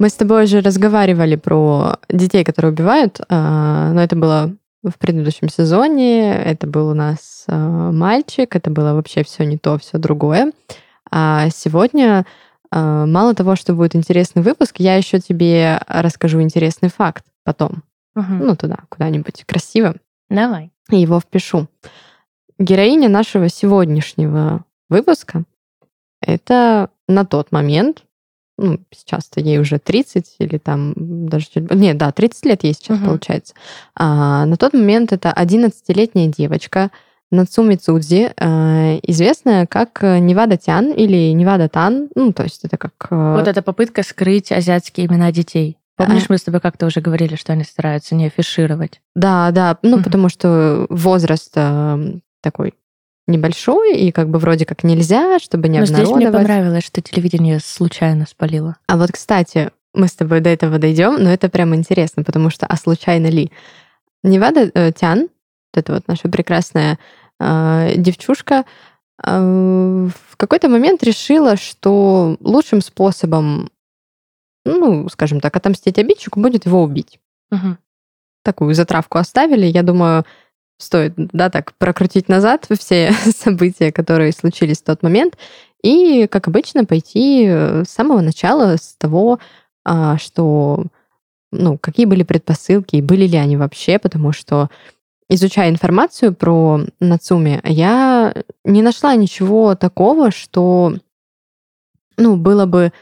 Мы с тобой уже разговаривали про детей, которые убивают, а, но это было в предыдущем сезоне. Это был у нас а, мальчик, это было вообще все не то, все другое. А сегодня а, мало того, что будет интересный выпуск, я еще тебе расскажу интересный факт потом. Угу. Ну, туда, куда-нибудь красиво. Давай. И его впишу. Героиня нашего сегодняшнего выпуска это на тот момент ну, сейчас-то ей уже 30 или там даже чуть... Нет, да, 30 лет ей сейчас, угу. получается. А, на тот момент это 11-летняя девочка Нацуми Цудзи, а, известная как Невада Тян или Невада Тан. Ну, то есть это как... Э, вот эта попытка скрыть азиатские имена детей. Помнишь, а... мы с тобой как-то уже говорили, что они стараются не афишировать? Да, да, ну, угу. потому что возраст э, такой небольшой, и как бы вроде как нельзя, чтобы не Но обнародовать. здесь мне понравилось, что телевидение случайно спалило. А вот, кстати, мы с тобой до этого дойдем, но это прям интересно, потому что, а случайно ли? Невада э, Тян, вот эта вот наша прекрасная э, девчушка, э, в какой-то момент решила, что лучшим способом, ну, скажем так, отомстить обидчику будет его убить. Угу. Такую затравку оставили. Я думаю, стоит, да, так прокрутить назад все события, которые случились в тот момент, и, как обычно, пойти э, с самого начала, с того, а, что, ну, какие были предпосылки, и были ли они вообще, потому что изучая информацию про Нацуми, я не нашла ничего такого, что, ну, было бы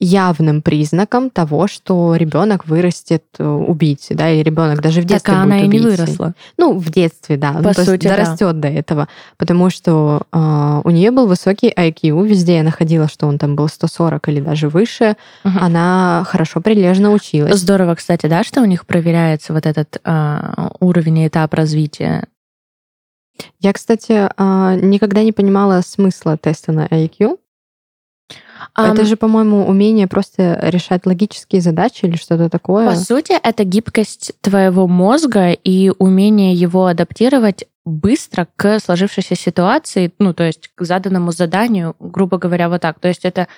явным признаком того, что ребенок вырастет э, убийцей, да, и ребенок даже в детстве так будет она убийцей. и не выросла. Ну, в детстве, да. По ну, сути, то есть да. дорастет до этого, потому что э, у нее был высокий IQ, везде я находила, что он там был 140 или даже выше. Угу. Она хорошо прилежно училась. Здорово, кстати, да, что у них проверяется вот этот э, уровень и этап развития. Я, кстати, э, никогда не понимала смысла теста на IQ. Um, это же, по-моему, умение просто решать логические задачи или что-то такое. По сути, это гибкость твоего мозга и умение его адаптировать быстро к сложившейся ситуации, ну, то есть к заданному заданию, грубо говоря, вот так. То есть это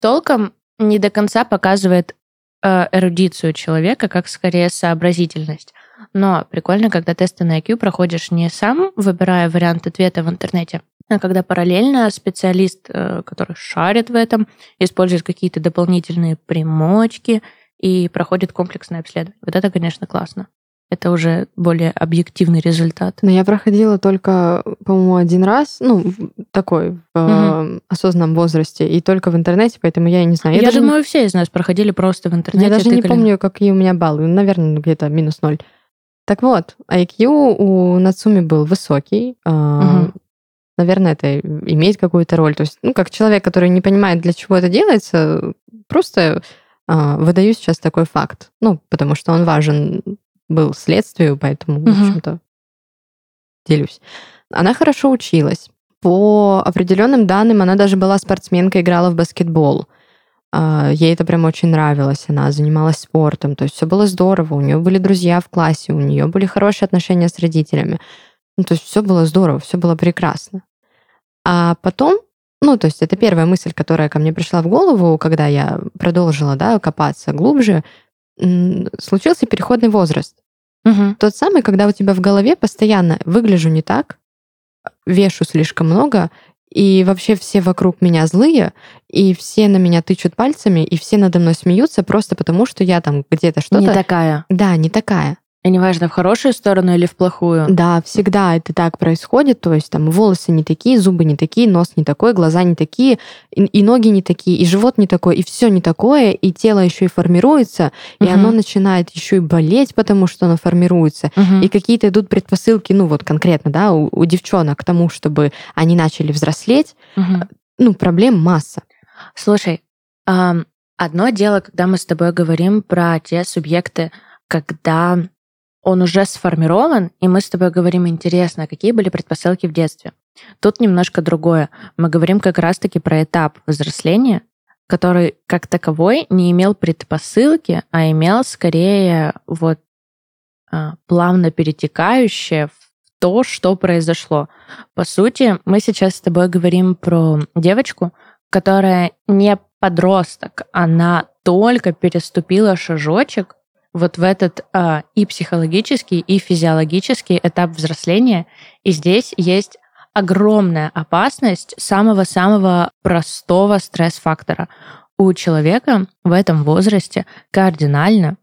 толком не до конца показывает эрудицию человека, как скорее сообразительность. Но прикольно, когда тесты на IQ проходишь не сам, выбирая вариант ответа в интернете, а когда параллельно специалист, э, который шарит в этом, использует какие-то дополнительные примочки и проходит комплексное обследование. Вот это, конечно, классно. Это уже более объективный результат. Но я проходила только, по-моему, один раз, ну, такой в угу. осознанном возрасте, и только в интернете, поэтому я не знаю. Я, я даже думаю, все из нас проходили просто в интернете. Я даже тыкали. не помню, какие у меня баллы. Наверное, где-то минус ноль. Так вот, IQ у Нацуми был высокий. Угу наверное, это имеет какую-то роль. То есть, ну, как человек, который не понимает, для чего это делается, просто э, выдаю сейчас такой факт. Ну, потому что он важен был следствию, поэтому, угу. в общем-то, делюсь. Она хорошо училась. По определенным данным, она даже была спортсменкой, играла в баскетбол. А, ей это прям очень нравилось. Она занималась спортом. То есть все было здорово. У нее были друзья в классе, у нее были хорошие отношения с родителями. Ну, то есть все было здорово, все было прекрасно. А потом, ну, то есть это первая мысль, которая ко мне пришла в голову, когда я продолжила, да, копаться глубже, случился переходный возраст. Угу. Тот самый, когда у тебя в голове постоянно выгляжу не так, вешу слишком много, и вообще все вокруг меня злые, и все на меня тычут пальцами, и все надо мной смеются просто потому, что я там где-то что-то... Не такая. Да, не такая. И неважно, в хорошую сторону или в плохую. Да, всегда это так происходит. То есть там волосы не такие, зубы не такие, нос не такой, глаза не такие, и, и ноги не такие, и живот не такой, и все не такое, и тело еще и формируется, угу. и оно начинает еще и болеть, потому что оно формируется. Угу. И какие-то идут предпосылки, ну вот конкретно, да, у, у девчонок к тому, чтобы они начали взрослеть. Угу. Ну, проблем масса. Слушай, одно дело, когда мы с тобой говорим про те субъекты, когда он уже сформирован, и мы с тобой говорим, интересно, какие были предпосылки в детстве. Тут немножко другое. Мы говорим как раз-таки про этап взросления, который как таковой не имел предпосылки, а имел скорее вот а, плавно перетекающее в то, что произошло. По сути, мы сейчас с тобой говорим про девочку, которая не подросток, она только переступила шажочек вот в этот а, и психологический, и физиологический этап взросления. И здесь есть огромная опасность самого-самого простого стресс-фактора. У человека в этом возрасте кардинально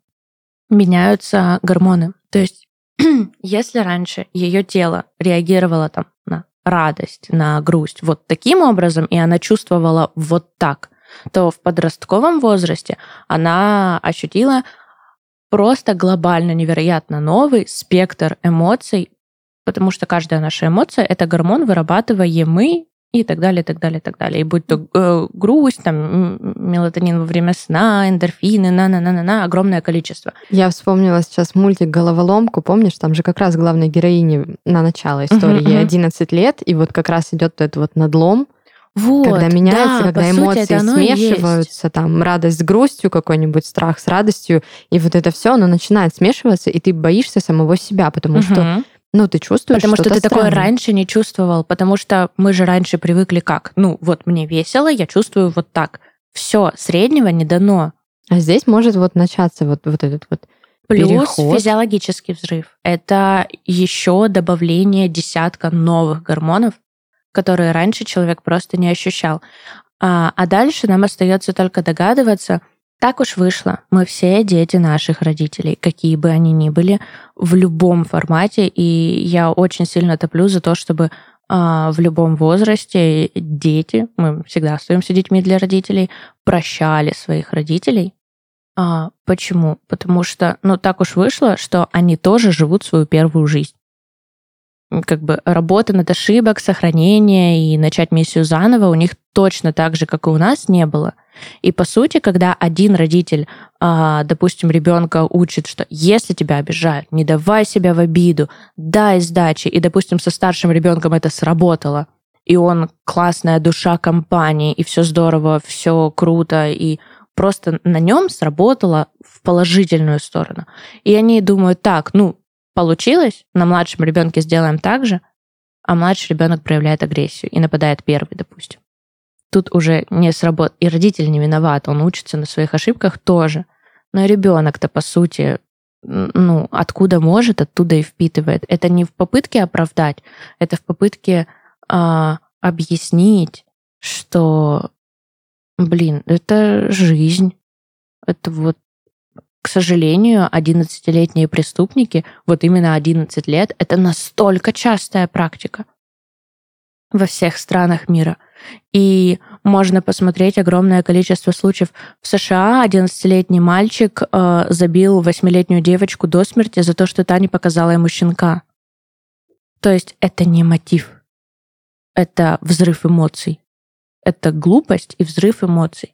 меняются гормоны. То есть, если раньше ее тело реагировало там на радость, на грусть вот таким образом, и она чувствовала вот так, то в подростковом возрасте она ощутила просто глобально невероятно новый спектр эмоций, потому что каждая наша эмоция — это гормон, вырабатываемый и так далее, и так далее, и так далее. И будь то э, грусть, там, мелатонин во время сна, эндорфины, на-на-на-на-на, огромное количество. Я вспомнила сейчас мультик «Головоломку», помнишь, там же как раз главной героине на начало истории, uh-huh, ей 11 лет, и вот как раз идет этот вот надлом, вот, когда меняется, да, когда эмоции сути, смешиваются, там радость с грустью, какой-нибудь страх с радостью, и вот это все, оно начинает смешиваться, и ты боишься самого себя, потому угу. что ну, ты чувствуешь Потому что ты странное. такое раньше не чувствовал, потому что мы же раньше привыкли как? Ну, вот мне весело, я чувствую вот так. Все, среднего не дано. А здесь может вот начаться вот, вот этот вот Плюс переход. физиологический взрыв. Это еще добавление десятка новых гормонов, которые раньше человек просто не ощущал. А, а дальше нам остается только догадываться, так уж вышло. Мы все дети наших родителей, какие бы они ни были, в любом формате. И я очень сильно топлю за то, чтобы а, в любом возрасте дети, мы всегда остаемся детьми для родителей, прощали своих родителей. А, почему? Потому что, ну, так уж вышло, что они тоже живут свою первую жизнь как бы работы над ошибок, сохранения и начать миссию заново у них точно так же, как и у нас, не было. И по сути, когда один родитель, а, допустим, ребенка учит, что если тебя обижают, не давай себя в обиду, дай сдачи, и, допустим, со старшим ребенком это сработало, и он классная душа компании, и все здорово, все круто, и просто на нем сработало в положительную сторону. И они думают, так, ну, получилось, на младшем ребенке сделаем так же, а младший ребенок проявляет агрессию и нападает первый, допустим. Тут уже не сработает. И родитель не виноват, он учится на своих ошибках тоже. Но ребенок-то, по сути, ну, откуда может, оттуда и впитывает. Это не в попытке оправдать, это в попытке а, объяснить, что, блин, это жизнь. Это вот к сожалению, 11-летние преступники, вот именно 11 лет, это настолько частая практика во всех странах мира. И можно посмотреть огромное количество случаев. В США 11-летний мальчик э, забил 8-летнюю девочку до смерти за то, что та не показала ему щенка. То есть это не мотив. Это взрыв эмоций. Это глупость и взрыв эмоций.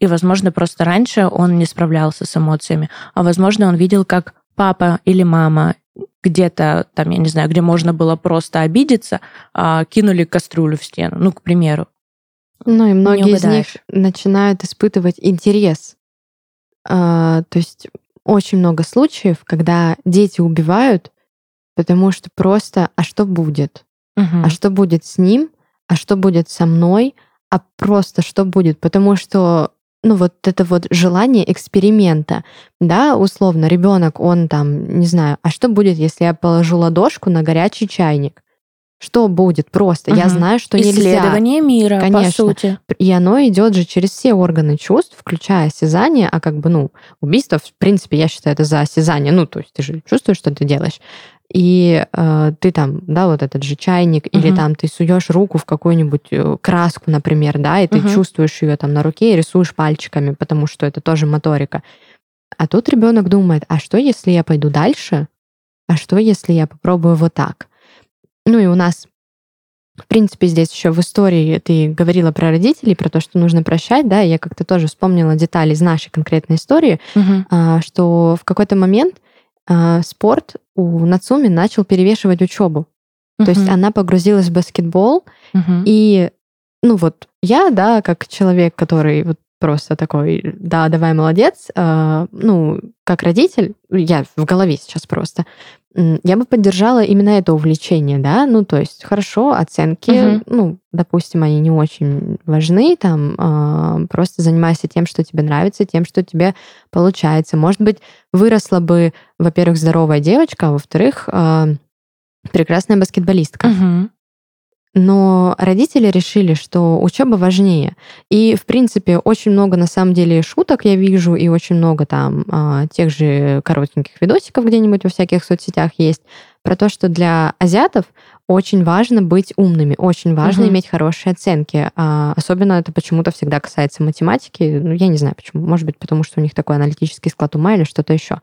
И, возможно, просто раньше он не справлялся с эмоциями. А, возможно, он видел, как папа или мама где-то, там, я не знаю, где можно было просто обидеться, а, кинули кастрюлю в стену, ну, к примеру. Ну, и многие из них начинают испытывать интерес. А, то есть очень много случаев, когда дети убивают, потому что просто, а что будет? Угу. А что будет с ним? А что будет со мной? А просто что будет? Потому что ну вот это вот желание эксперимента, да, условно, ребенок, он там, не знаю, а что будет, если я положу ладошку на горячий чайник? Что будет? Просто угу. я знаю, что Исследование нельзя. Исследование мира, Конечно. по сути. И оно идет же через все органы чувств, включая осязание, а как бы, ну, убийство, в принципе, я считаю, это за осязание. Ну, то есть ты же чувствуешь, что ты делаешь и э, ты там, да, вот этот же чайник, угу. или там ты суешь руку в какую-нибудь э, краску, например, да, и ты угу. чувствуешь ее там на руке и рисуешь пальчиками, потому что это тоже моторика. А тут ребенок думает, а что, если я пойду дальше? А что, если я попробую вот так? Ну и у нас, в принципе, здесь еще в истории ты говорила про родителей, про то, что нужно прощать, да, я как-то тоже вспомнила детали из нашей конкретной истории, угу. что в какой-то момент э, спорт у Нацуми начал перевешивать учебу. Uh-huh. То есть она погрузилась в баскетбол, uh-huh. и ну вот я, да, как человек, который вот просто такой, да, давай, молодец, э, ну, как родитель, я в голове сейчас просто, я бы поддержала именно это увлечение, да, ну, то есть, хорошо, оценки, угу. ну, допустим, они не очень важны, там, э, просто занимайся тем, что тебе нравится, тем, что тебе получается. Может быть, выросла бы, во-первых, здоровая девочка, а во-вторых, э, прекрасная баскетболистка. Угу. Но родители решили, что учеба важнее. И, в принципе, очень много, на самом деле, шуток я вижу, и очень много там а, тех же коротеньких видосиков где-нибудь во всяких соцсетях есть, про то, что для азиатов очень важно быть умными, очень важно угу. иметь хорошие оценки. А, особенно это почему-то всегда касается математики. Ну, я не знаю почему. Может быть, потому что у них такой аналитический склад ума или что-то еще.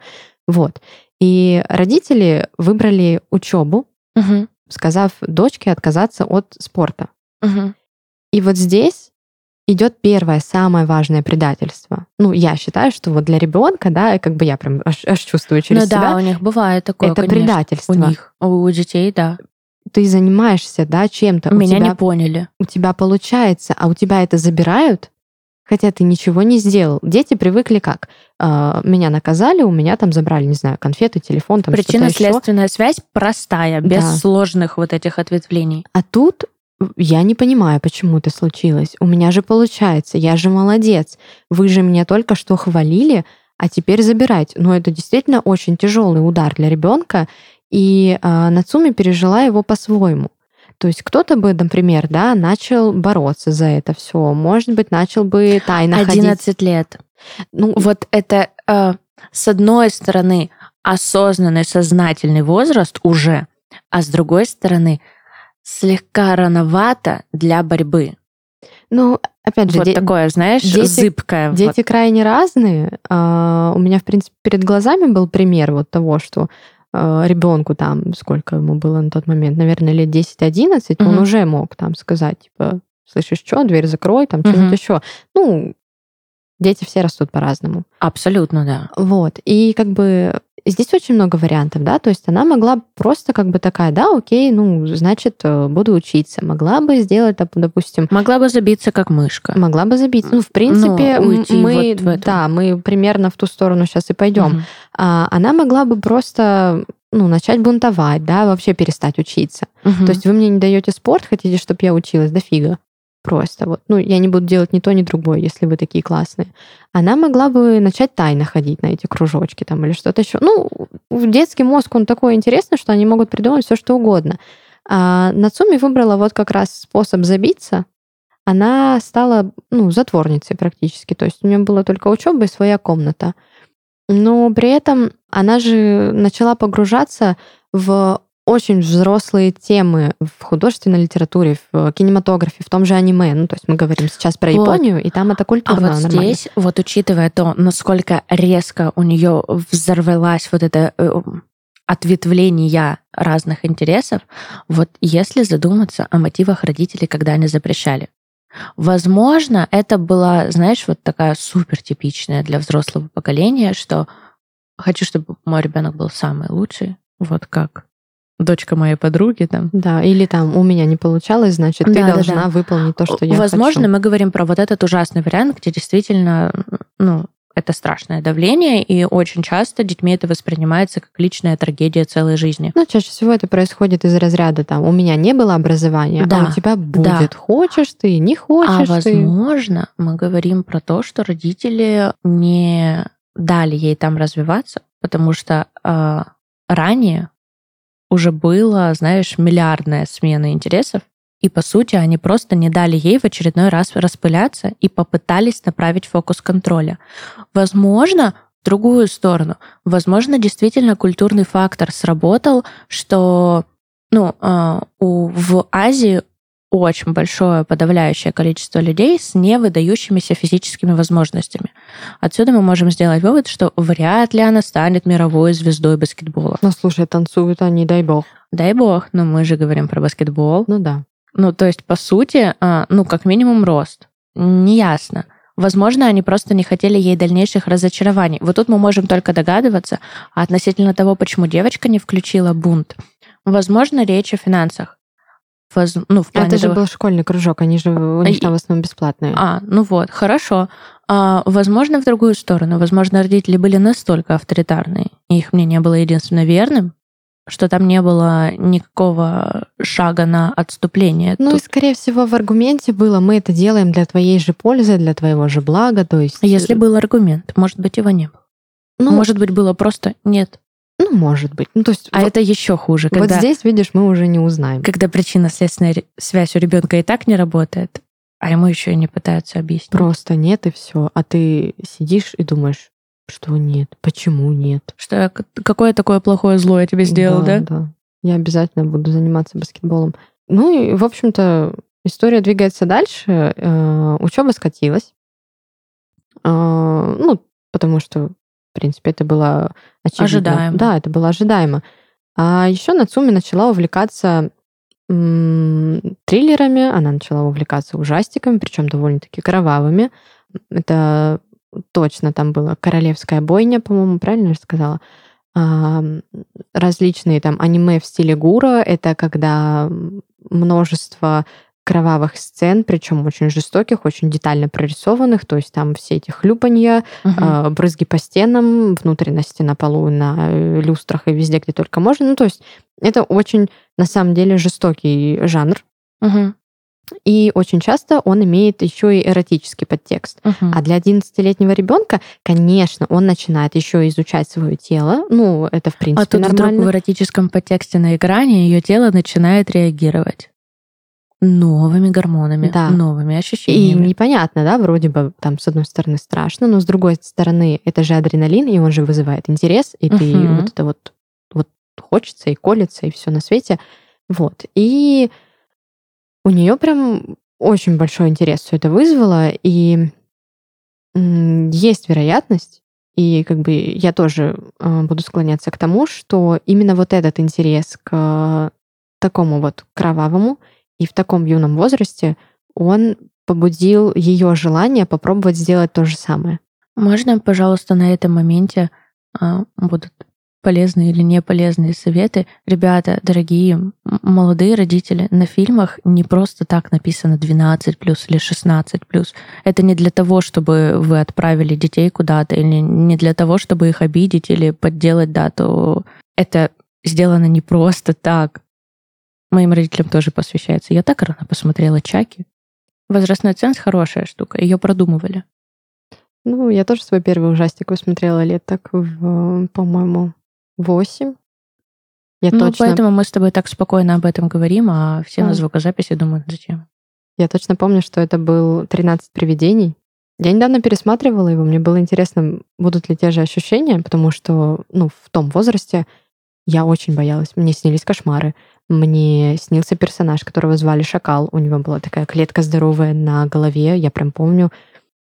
Вот. И родители выбрали учебу, угу сказав дочке отказаться от спорта. Угу. И вот здесь идет первое, самое важное предательство. Ну, я считаю, что вот для ребенка, да, как бы я прям аж, аж чувствую через ну, себя. да, у них бывает такое, Это конечно. предательство. У них, у детей, да. Ты занимаешься, да, чем-то. Меня тебя, не поняли. У тебя получается, а у тебя это забирают, хотя ты ничего не сделал. Дети привыкли как? А, меня наказали, у меня там забрали, не знаю, конфеты, телефон, там Причинно-следственная связь простая, без да. сложных вот этих ответвлений. А тут я не понимаю, почему это случилось. У меня же получается, я же молодец. Вы же меня только что хвалили, а теперь забирать. Но это действительно очень тяжелый удар для ребенка, и э, Нацуми пережила его по-своему. То есть кто-то бы, например, да, начал бороться за это все, может быть, начал бы тайно 11 ходить. лет. Ну, вот это, э, с одной стороны, осознанный, сознательный возраст уже, а с другой стороны, слегка рановато для борьбы. Ну, опять же, вот де- такое, знаешь, дети, зыбкое. Дети вот. крайне разные. Uh, у меня, в принципе, перед глазами был пример вот того, что ребенку там, сколько ему было на тот момент, наверное, лет 10-11, угу. он уже мог там сказать, типа, слышишь, что, дверь закрой, там угу. что-нибудь еще. Ну, Дети все растут по-разному. Абсолютно, да. Вот. И как бы здесь очень много вариантов, да, то есть она могла просто как бы такая, да, окей, ну, значит, э, буду учиться. Могла бы сделать, допустим... Могла бы забиться как мышка. Могла бы забиться. Ну, в принципе, ну, мы, вот в да, мы примерно в ту сторону сейчас и пойдем. Угу. А, она могла бы просто ну, начать бунтовать, да, вообще перестать учиться. Угу. То есть вы мне не даете спорт, хотите, чтобы я училась, да фига просто. Вот, ну, я не буду делать ни то, ни другое, если вы такие классные. Она могла бы начать тайно ходить на эти кружочки там или что-то еще. Ну, детский мозг, он такой интересный, что они могут придумать все, что угодно. А Нацуми выбрала вот как раз способ забиться. Она стала, ну, затворницей практически. То есть у нее была только учеба и своя комната. Но при этом она же начала погружаться в очень взрослые темы в художественной литературе, в кинематографе, в том же аниме. Ну, то есть мы говорим сейчас про вот. Японию, и там это культурно. А вот нормально. здесь, вот учитывая то, насколько резко у нее взорвалась вот это э, ответвление разных интересов, вот если задуматься о мотивах родителей, когда они запрещали. Возможно, это была, знаешь, вот такая супер типичная для взрослого поколения, что хочу, чтобы мой ребенок был самый лучший, вот как дочка моей подруги там. Да, или там у меня не получалось, значит, ты да, должна да. выполнить то, что я Возможно, хочу. мы говорим про вот этот ужасный вариант, где действительно, ну, это страшное давление, и очень часто детьми это воспринимается как личная трагедия целой жизни. Ну, чаще всего это происходит из разряда там, у меня не было образования, да, а у тебя будет. Да. Хочешь ты, не хочешь а ты. возможно, мы говорим про то, что родители не дали ей там развиваться, потому что э, ранее уже было, знаешь, миллиардная смена интересов, и, по сути, они просто не дали ей в очередной раз распыляться и попытались направить фокус контроля. Возможно, в другую сторону. Возможно, действительно культурный фактор сработал, что ну, э, у, в Азии очень большое подавляющее количество людей с невыдающимися физическими возможностями. Отсюда мы можем сделать вывод, что вряд ли она станет мировой звездой баскетбола. Ну, слушай, танцуют они, дай бог. Дай бог, но мы же говорим про баскетбол. Ну да. Ну, то есть, по сути, а, ну, как минимум рост. Неясно. Возможно, они просто не хотели ей дальнейших разочарований. Вот тут мы можем только догадываться. Относительно того, почему девочка не включила бунт, возможно, речь о финансах. Воз... Ну, в плане Это же того... был школьный кружок, они же у них там в основном бесплатные. А, ну вот, хорошо. А, возможно, в другую сторону. Возможно, родители были настолько авторитарные, и их мнение было единственно верным, что там не было никакого шага на отступление. Ну Тут... и, скорее всего, в аргументе было, мы это делаем для твоей же пользы, для твоего же блага, то есть... Если был аргумент, может быть, его не было. Ну, может быть, было просто нет. Ну, может быть. Ну, то есть, а вот, это еще хуже. Когда, вот здесь, видишь, мы уже не узнаем. Когда причинно-следственная связь у ребенка и так не работает, а ему еще и не пытаются объяснить. Просто нет и все. А ты сидишь и думаешь, что нет? Почему нет? Что какое такое плохое зло я тебе сделал, да? Да, да. Я обязательно буду заниматься баскетболом. Ну и, в общем-то, история двигается дальше. Э, учеба скатилась. Э, ну, потому что, принципе, это было очевидно. Ожидаемо. Да, это было ожидаемо. А еще Нацуми начала увлекаться триллерами, она начала увлекаться ужастиками, причем довольно-таки кровавыми. Это точно там было «Королевская бойня», по-моему, правильно я сказала? А, различные там аниме в стиле гура, это когда множество кровавых сцен, причем очень жестоких, очень детально прорисованных, то есть там все эти хлюпанья, угу. брызги по стенам, внутренности на полу, на э, люстрах и везде, где только можно. Ну, то есть это очень, на самом деле, жестокий жанр. Угу. И очень часто он имеет еще и эротический подтекст. Uh-huh. А для 11-летнего ребенка, конечно, он начинает еще изучать свое тело. Ну, это в принципе а тут нормально. Вдруг в эротическом подтексте на экране ее тело начинает реагировать новыми гормонами, да. новыми ощущениями. И непонятно, да, вроде бы там с одной стороны страшно, но с другой стороны это же адреналин, и он же вызывает интерес, и ты вот это вот, вот хочется и колется, и все на свете. Вот. И у нее прям очень большой интерес все это вызвало, и есть вероятность, и как бы я тоже э, буду склоняться к тому, что именно вот этот интерес к такому вот кровавому и в таком юном возрасте он побудил ее желание попробовать сделать то же самое. Можно, пожалуйста, на этом моменте а, будут полезные или не полезные советы. Ребята, дорогие молодые родители, на фильмах не просто так написано 12 плюс или 16 плюс. Это не для того, чтобы вы отправили детей куда-то, или не для того, чтобы их обидеть или подделать дату. Это сделано не просто так. Моим родителям тоже посвящается. Я так рано посмотрела Чаки. Возрастной ценз хорошая штука, ее продумывали. Ну, я тоже свой первый ужастик посмотрела лет так в, по-моему, 8. Я ну, точно... поэтому мы с тобой так спокойно об этом говорим, а все а. на звукозаписи думают, зачем. Я точно помню, что это был «13 привидений». Я недавно пересматривала его, мне было интересно, будут ли те же ощущения, потому что, ну, в том возрасте я очень боялась. Мне снились кошмары. Мне снился персонаж, которого звали Шакал. У него была такая клетка здоровая на голове. Я прям помню.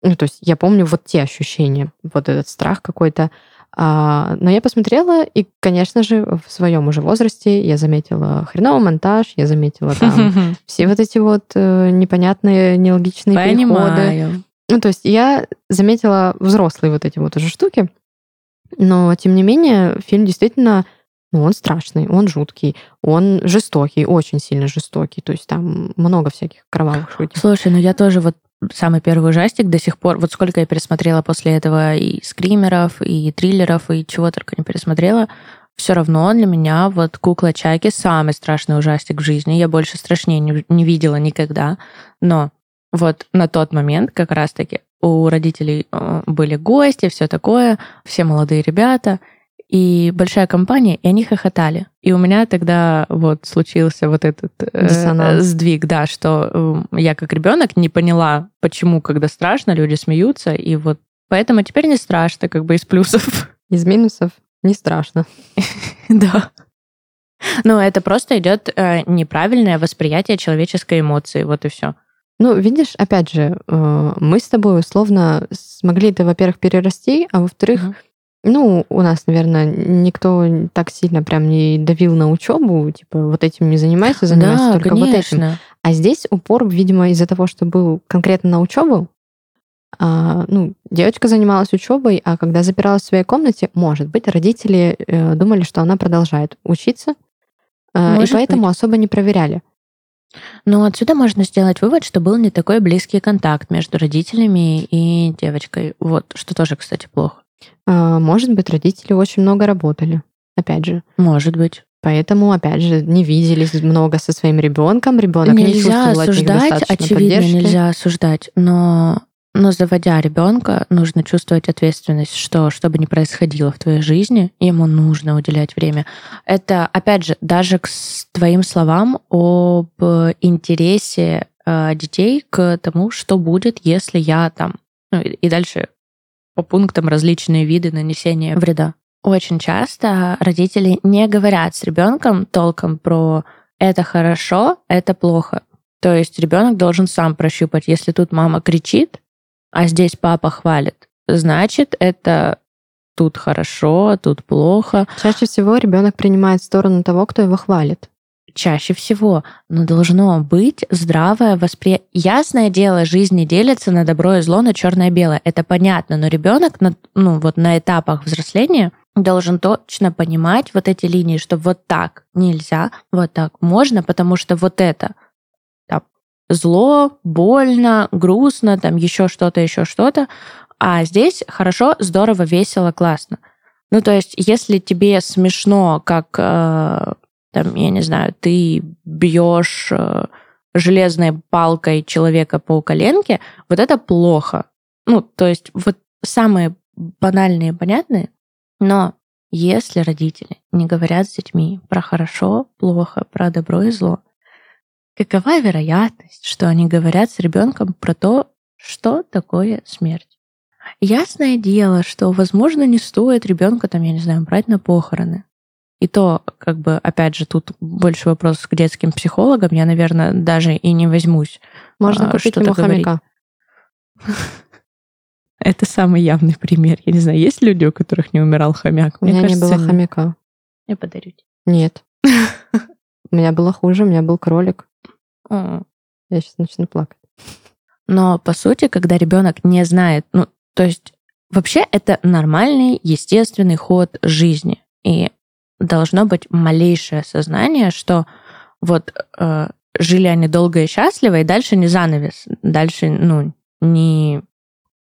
Ну, то есть я помню вот те ощущения, вот этот страх какой-то. А, но я посмотрела, и, конечно же, в своем уже возрасте я заметила хреновый монтаж, я заметила там все вот эти вот э, непонятные, нелогичные Понимаю. переходы. Ну, то есть я заметила взрослые вот эти вот уже штуки, но, тем не менее, фильм действительно, ну, он страшный, он жуткий, он жестокий, очень сильно жестокий. То есть там много всяких кровавых шуток. Слушай, ну я тоже вот самый первый ужастик до сих пор, вот сколько я пересмотрела после этого и скримеров, и триллеров, и чего только не пересмотрела, все равно для меня вот «Кукла Чаки» самый страшный ужастик в жизни. Я больше страшнее не, не видела никогда. Но вот на тот момент как раз-таки у родителей э, были гости, все такое, все молодые ребята — и большая компания, и они хохотали. И у меня тогда вот случился вот этот э, сдвиг, да, что э, я как ребенок не поняла, почему, когда страшно, люди смеются, и вот поэтому теперь не страшно, как бы из плюсов. Из минусов не страшно. Да. Но это просто идет э, неправильное восприятие человеческой эмоции, вот и все. Ну, видишь, опять же, э, мы с тобой условно смогли это, во-первых, перерасти, а во-вторых, угу ну, у нас, наверное, никто так сильно прям не давил на учебу, типа, вот этим не занимайся, занимайся да, только конечно. вот этим. А здесь упор, видимо, из-за того, что был конкретно на учебу, А, ну, девочка занималась учебой, а когда запиралась в своей комнате, может быть, родители э, думали, что она продолжает учиться, э, и поэтому быть. особо не проверяли. Но отсюда можно сделать вывод, что был не такой близкий контакт между родителями и девочкой. Вот, что тоже, кстати, плохо. А, может быть, родители очень много работали. Опять же. Может быть. Поэтому, опять же, не виделись много со своим ребенком. Ребенок нельзя не чувствовал осуждать, от них очевидно, поддержки. нельзя осуждать, но но заводя ребенка, нужно чувствовать ответственность, что что бы ни происходило в твоей жизни, ему нужно уделять время. Это, опять же, даже к твоим словам об интересе э, детей к тому, что будет, если я там... Ну, и дальше по пунктам различные виды нанесения вреда. Очень часто родители не говорят с ребенком толком про это хорошо, это плохо. То есть ребенок должен сам прощупать, если тут мама кричит, а здесь папа хвалит, значит, это тут хорошо, тут плохо. Чаще всего ребенок принимает сторону того, кто его хвалит. Чаще всего. Но должно быть здравое восприятие. Ясное дело, жизнь не делится на добро и зло, на черное и белое. Это понятно. Но ребенок на, ну, вот на этапах взросления должен точно понимать вот эти линии, что вот так нельзя, вот так можно, потому что вот это зло, больно, грустно, там еще что-то, еще что-то. А здесь хорошо, здорово, весело, классно. Ну, то есть, если тебе смешно, как, э, там, я не знаю, ты бьешь э, железной палкой человека по коленке, вот это плохо. Ну, то есть, вот самые банальные, понятные, но если родители не говорят с детьми про хорошо, плохо, про добро и зло, какова вероятность, что они говорят с ребенком про то, что такое смерть. Ясное дело, что, возможно, не стоит ребенка, там, я не знаю, брать на похороны. И то, как бы, опять же, тут больше вопрос к детским психологам. Я, наверное, даже и не возьмусь. Можно а, купить ему хомяка. Это самый явный пример. Я не знаю, есть люди, у которых не умирал хомяк? У меня кажется, не было хомяка. Я подарю тебе. Нет. У меня было хуже, у меня был кролик. Я сейчас начну плакать. Но по сути, когда ребенок не знает, ну, то есть вообще это нормальный, естественный ход жизни. И должно быть малейшее сознание, что вот э, жили они долго и счастливо, и дальше не занавес, дальше, ну, не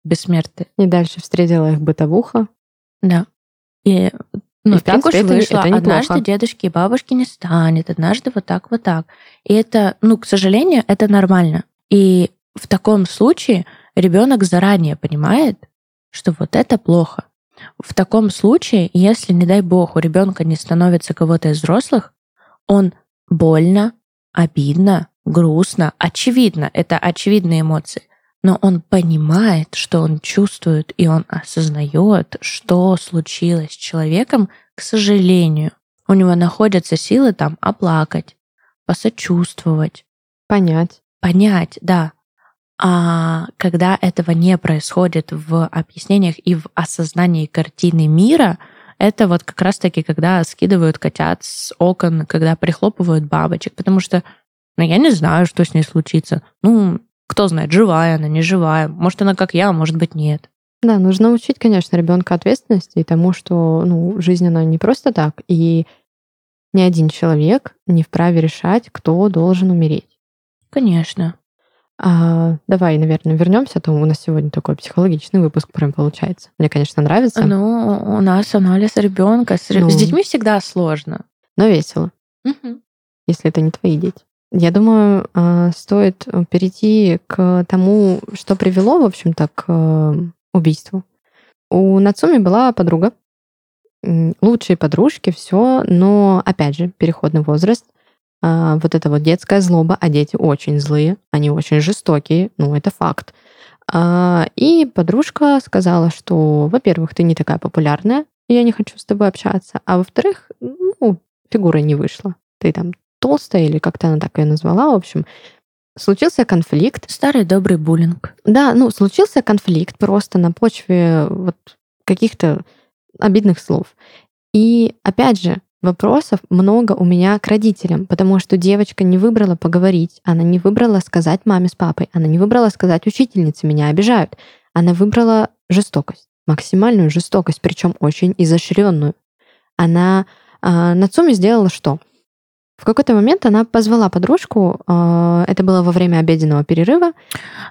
бессмертие. И дальше встретила их бытовуха. Да. И ну, и, так уж это, вышло. Это однажды дедушки и бабушки не станет, однажды вот так, вот так. И это, ну, к сожалению, это нормально. И в таком случае ребенок заранее понимает, что вот это плохо. В таком случае, если, не дай бог, у ребенка не становится кого-то из взрослых, он больно, обидно, грустно, очевидно, это очевидные эмоции но он понимает, что он чувствует, и он осознает, что случилось с человеком, к сожалению. У него находятся силы там оплакать, посочувствовать. Понять. Понять, да. А когда этого не происходит в объяснениях и в осознании картины мира, это вот как раз-таки, когда скидывают котят с окон, когда прихлопывают бабочек, потому что, ну, я не знаю, что с ней случится. Ну, кто знает, живая она, не живая. Может, она как я, а может быть, нет. Да, нужно учить, конечно, ребенка ответственности и тому, что ну, жизнь, она не просто так. И ни один человек не вправе решать, кто должен умереть. Конечно. А, давай, наверное, вернемся, а то у нас сегодня такой психологичный выпуск прям получается. Мне, конечно, нравится. Ну, у нас анализ ребенка. С, ну, с детьми всегда сложно. Но весело. Угу. Если это не твои дети. Я думаю, а, стоит перейти к тому, что привело, в общем-то, к э, убийству. У Нацуми была подруга, лучшие подружки, все, но, опять же, переходный возраст, а, вот эта вот детская злоба, а дети очень злые, они очень жестокие, ну, это факт. А, и подружка сказала, что, во-первых, ты не такая популярная, я не хочу с тобой общаться, а во-вторых, ну, фигура не вышла. Ты там толстая, или как-то она так ее назвала, в общем, случился конфликт. Старый добрый буллинг. Да, ну, случился конфликт просто на почве вот каких-то обидных слов. И опять же, вопросов много у меня к родителям, потому что девочка не выбрала поговорить, она не выбрала сказать маме с папой, она не выбрала сказать учительнице, меня обижают. Она выбрала жестокость, максимальную жестокость, причем очень изощренную. Она э, Нацуми сделала что? В какой-то момент она позвала подружку, э, это было во время обеденного перерыва.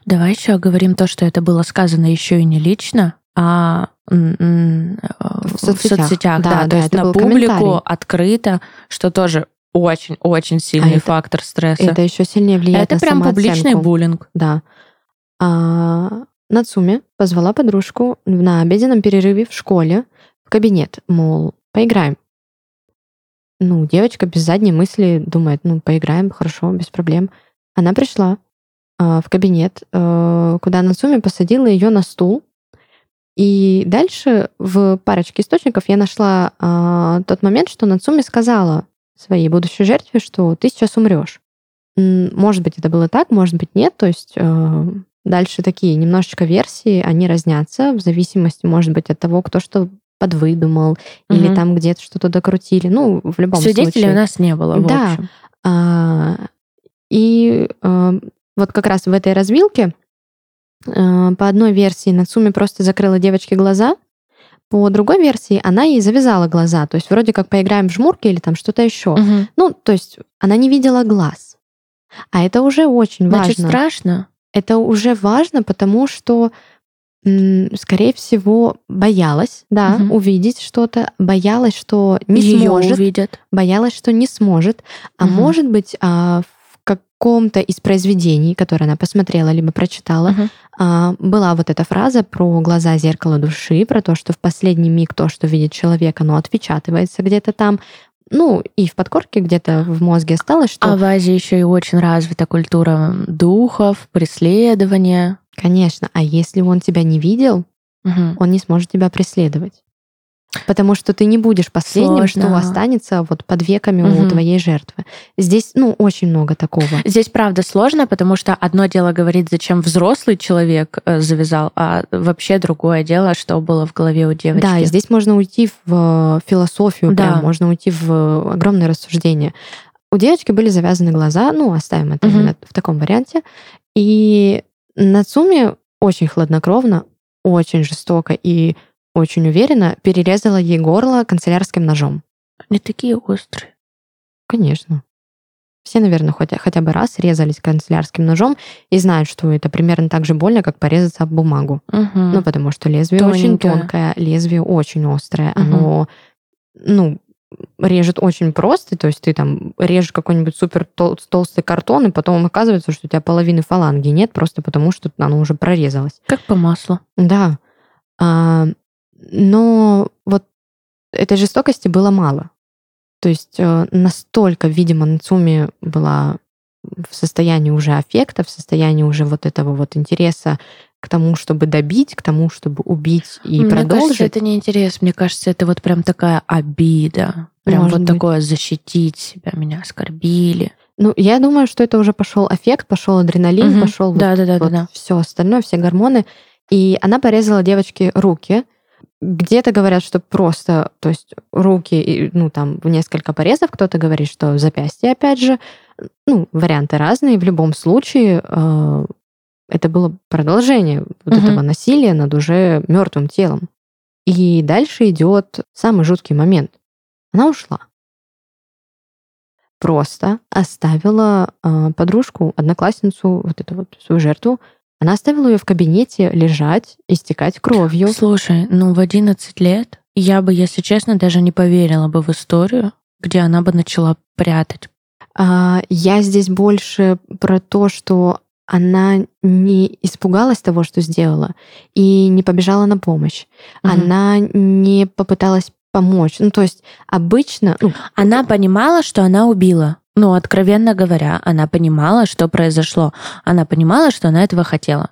Давай еще оговорим то, что это было сказано еще и не лично, а в соцсетях, в соцсетях да, да, то есть на публику открыто, что тоже очень-очень сильный а фактор это, стресса. Это еще сильнее влияет это на прям публичный буллинг. Да. А, Нацуми позвала подружку на обеденном перерыве в школе в кабинет, мол, поиграем. Ну, девочка без задней мысли думает, ну, поиграем, хорошо, без проблем. Она пришла э, в кабинет, э, куда Нацуми посадила ее на стул, и дальше в парочке источников я нашла э, тот момент, что Нацуми сказала своей будущей жертве, что ты сейчас умрешь. Может быть, это было так, может быть, нет. То есть э, дальше такие немножечко версии, они разнятся в зависимости, может быть, от того, кто что подвыдумал, угу. или там где-то что-то докрутили. Ну, в любом Свидетелей случае. Свидетелей у нас не было, в да. общем. А, и а, вот как раз в этой развилке по одной версии Нацуми просто закрыла девочке глаза, по другой версии она ей завязала глаза, то есть вроде как поиграем в жмурки или там что-то еще. Угу. Ну, то есть она не видела глаз. А это уже очень Значит, важно. страшно? Это уже важно, потому что, скорее всего, боялась, да, угу. увидеть что-то, боялась, что не Её сможет, увидят. боялась, что не сможет, а Мгм. может быть, а, в каком-то из произведений, которые она посмотрела либо прочитала, а, была вот эта фраза про глаза зеркало души, про то, что в последний миг то, что видит человек, оно отпечатывается где-то там. Ну, и в подкорке где-то в мозге осталось, что, А в Азии еще и очень развита культура духов, преследования. конечно, а если он тебя не видел, Мгм. он не сможет тебя преследовать. Потому что ты не будешь последним, что Сложно. останется вот под веками у Мгм. твоей жертвы. Здесь, ну, очень много такого. Здесь правда сложно, потому что одно дело говорить, зачем взрослый человек э, завязал, а вообще другое дело, что было в голове у девочки. Да, и здесь можно уйти в философию, Да. прям, можно уйти в огромное рассуждение. У девочки были завязаны глаза, ну, оставим это именно в таком варианте. И Нацуми очень хладнокровно, очень жестоко и очень уверенно перерезала ей горло канцелярским ножом. Они такие острые. Конечно. Все, наверное, хотя, хотя бы раз резались канцелярским ножом и знают, что это примерно так же больно, как порезаться об бумагу. Мгм. Ну, потому что лезвие очень Тоненькое. тонкое, лезвие очень острое. Мгм. Оно, ну, режет очень просто, то есть ты там режешь какой-нибудь супер тол- толстый картон, и потом оказывается, что у тебя половины фаланги нет, просто потому что оно уже прорезалось. Как по маслу. Да. А, но вот этой жестокости было мало. То есть э, настолько, видимо, Нацуми была в состоянии уже аффекта, в состоянии уже вот этого вот интереса к тому, чтобы добить, к тому, чтобы убить и Мне продолжить. кажется, это не интерес. Мне кажется, это вот прям такая обида. Прям Может вот быть. такое защитить себя. Меня оскорбили. Ну, я думаю, что это уже пошел аффект, пошел адреналин, Мгм. пошел вот, Да, да, да, да, вот да. все остальное, все гормоны. И она порезала девочке руки. Где-то говорят, что просто, то есть руки, ну, там, в несколько порезов. Кто-то говорит, что запястье, опять же. Ну, варианты разные. В любом случае, э, это было продолжение вот Мгм. этого насилия над уже мертвым телом. И дальше идет самый жуткий момент. Она ушла. Просто оставила э, подружку, одноклассницу, вот эту вот свою жертву, она оставила ее в кабинете лежать, истекать кровью. Слушай, ну в 11 лет я бы, если честно, даже не поверила бы в историю, где она бы начала прятать. А, я здесь больше про то, что она не испугалась того, что сделала, и не побежала на помощь. Мгм. Она не попыталась помочь. Ну, то есть обычно... ну, Она понимала, что она убила. Ну, откровенно говоря, она понимала, что произошло. Она понимала, что она этого хотела.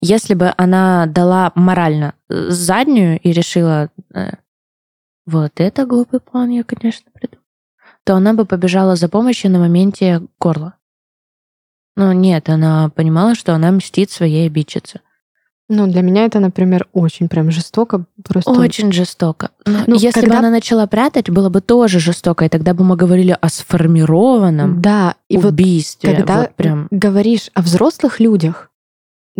Если бы она дала морально э, заднюю и решила, э, вот это глупый план я, конечно, придумала, то она бы побежала за помощью на моменте горла. Но нет, она понимала, что она мстит своей обидчице. Ну, для меня это, например, очень прям жестоко. Просто... Очень жестоко. Но Ну, если бы когда- она начала прятать, было бы тоже жестоко, и тогда бы мы говорили о сформированном Да, и вот убийстве. когда Вот прям. говоришь о взрослых людях,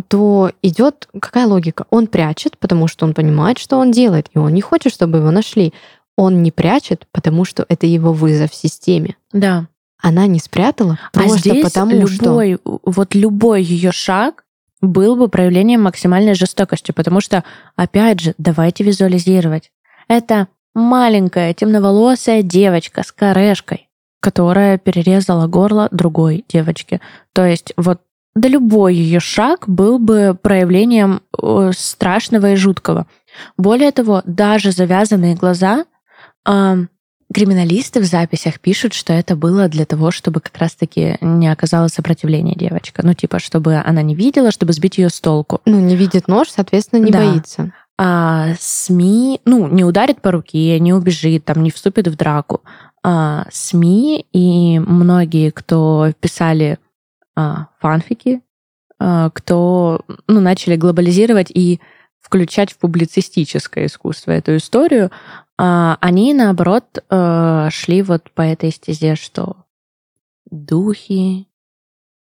то идет какая логика? Он прячет, потому что он понимает, что он делает, и он не хочет, чтобы его нашли. Он не прячет, потому что это его вызов системе. Да. Она не спрятала а просто здесь потому, любой, что... вот любой ее шаг был бы проявлением максимальной жестокости, потому что, опять же, давайте визуализировать. Это маленькая темноволосая девочка с корешкой, которая перерезала горло другой девочки. То есть вот да любой ее шаг был бы проявлением э, страшного и жуткого. Более того, даже завязанные глаза, криминалисты в записях пишут, что это было для того, чтобы как раз-таки не оказалось сопротивления девочка. Ну, типа, чтобы она не видела, чтобы сбить ее с толку. Ну, не видит нож, соответственно, не Да. боится. А СМИ, ну, не ударит по руке, не убежит, там, не вступит в драку. А СМИ и многие, кто писали а, фанфики, а, кто ну, начали глобализировать и включать в публицистическое искусство эту историю, а, они, наоборот, э, шли вот по этой стезе, что духи,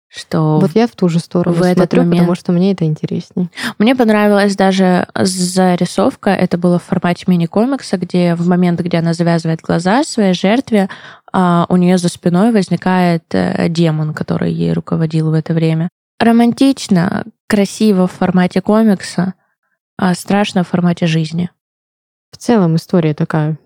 что Вот я в ту же сторону в этот смотрю, потому момент. что мне это интереснее. Мне понравилась даже зарисовка. Это было в формате мини-комикса, где в момент, где она завязывает глаза своей жертве, а, у нее за спиной возникает э, демон, который ей руководил в это время. Романтично, красиво в формате комикса, а страшно в формате жизни. В целом история такая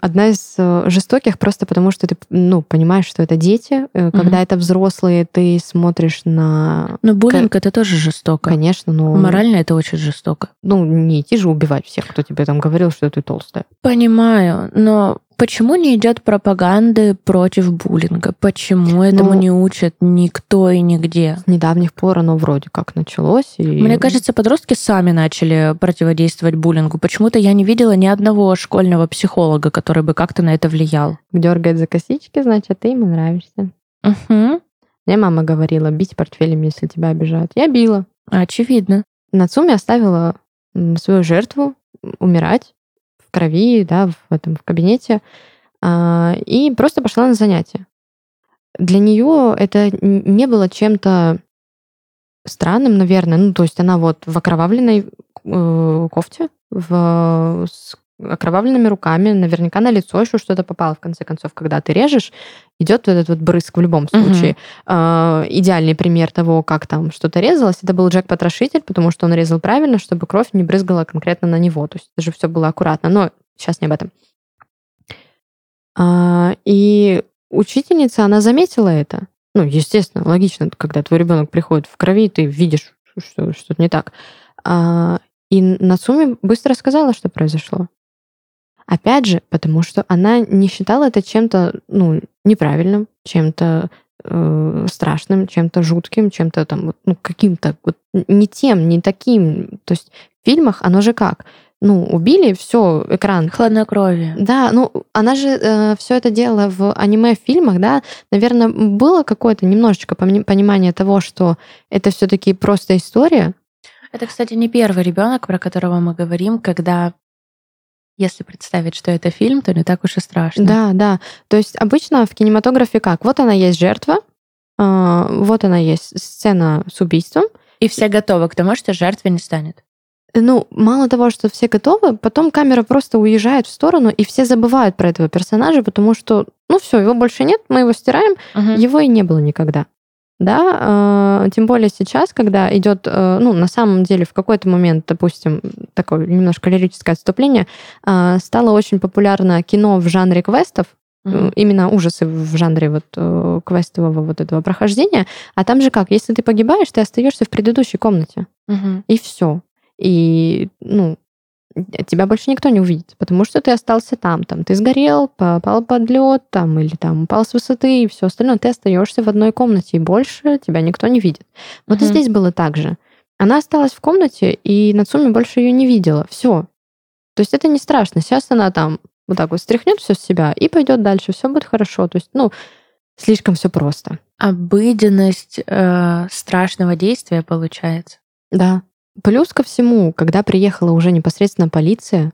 одна из э, жестоких просто потому, что ты ну, понимаешь, что это дети. Э, Когда Мгм. это взрослые, ты смотришь на... Но буллинг это тоже жестоко. Конечно, но... Морально это очень жестоко. Ну, не идти же убивать всех, кто тебе там говорил, что ты толстая. Понимаю, но почему не идет пропаганды против буллинга? Почему этому Ну, не учат никто и нигде? С недавних пор оно вроде как началось. И... Мне кажется, подростки сами начали противодействовать буллингу. Почему-то я не видела ни одного школьного психолога, который бы как-то на это влиял. Дергает за косички, значит, ты ему нравишься. Угу. Мне мама говорила, бить портфелем, если тебя обижают. Я била. Очевидно. Нацуми оставила свою жертву умирать крови, да, в этом в кабинете, а, и просто пошла на занятия. Для нее это не было чем-то странным, наверное. Ну, то есть она вот в окровавленной э, кофте, в, с окровавленными руками, наверняка на лицо еще что-то попало, в конце концов, когда ты режешь, идет вот этот вот брызг в любом случае. Э, идеальный пример того, как там что-то резалось, это был Джек-потрошитель, потому что он резал правильно, чтобы кровь не брызгала конкретно на него. То есть это же все было аккуратно. Но сейчас не об этом. А, и учительница, она заметила это. Ну, естественно, логично, когда твой ребенок приходит в крови, ты видишь, что что-то не так. А, и Нацуми быстро сказала, что произошло. Опять же, потому что она не считала это чем-то ну, неправильным, чем-то э, страшным, чем-то жутким, чем-то там, ну, каким-то вот, не тем, не таким. То есть в фильмах оно же как? Ну, убили, все, экран. Хладнокровие. Да, ну, она же все это делала в аниме-фильмах, да. Наверное, было какое-то немножечко пони- понимание того, что это все-таки просто история. Это, кстати, не первый ребенок, про которого мы говорим, когда если представить, что это фильм, то не так уж и страшно. Да, да. То есть обычно в кинематографе как? Вот она есть жертва, а, вот она есть сцена с убийством. И все готовы к тому, что жертвы не станет. Ну, мало того, что все готовы, потом камера просто уезжает в сторону, и все забывают про этого персонажа, потому что, ну все, его больше нет, мы его стираем, Мгм. его и не было никогда. Да, э, тем более сейчас, когда идет, э, ну, на самом деле, в какой-то момент, допустим, такое немножко лирическое отступление, э, стало очень популярно кино в жанре квестов, э, именно ужасы в жанре вот э, квестового вот этого прохождения. А там же как, если ты погибаешь, ты остаешься в предыдущей комнате, Мгм. и все. И, ну, тебя больше никто не увидит, потому что ты остался там, там ты сгорел, попал под лед, там или там упал с высоты и все остальное, ты остаешься в одной комнате и больше тебя никто не видит. Вот и Мгм. здесь было так же. Она осталась в комнате, и Нацуми больше ее не видела. Все. То есть это не страшно. Сейчас она там вот так вот стряхнет все с себя и пойдет дальше, все будет хорошо. То есть, ну, слишком все просто. Обыденность э, страшного действия получается. Да. Плюс ко всему, когда приехала уже непосредственно полиция,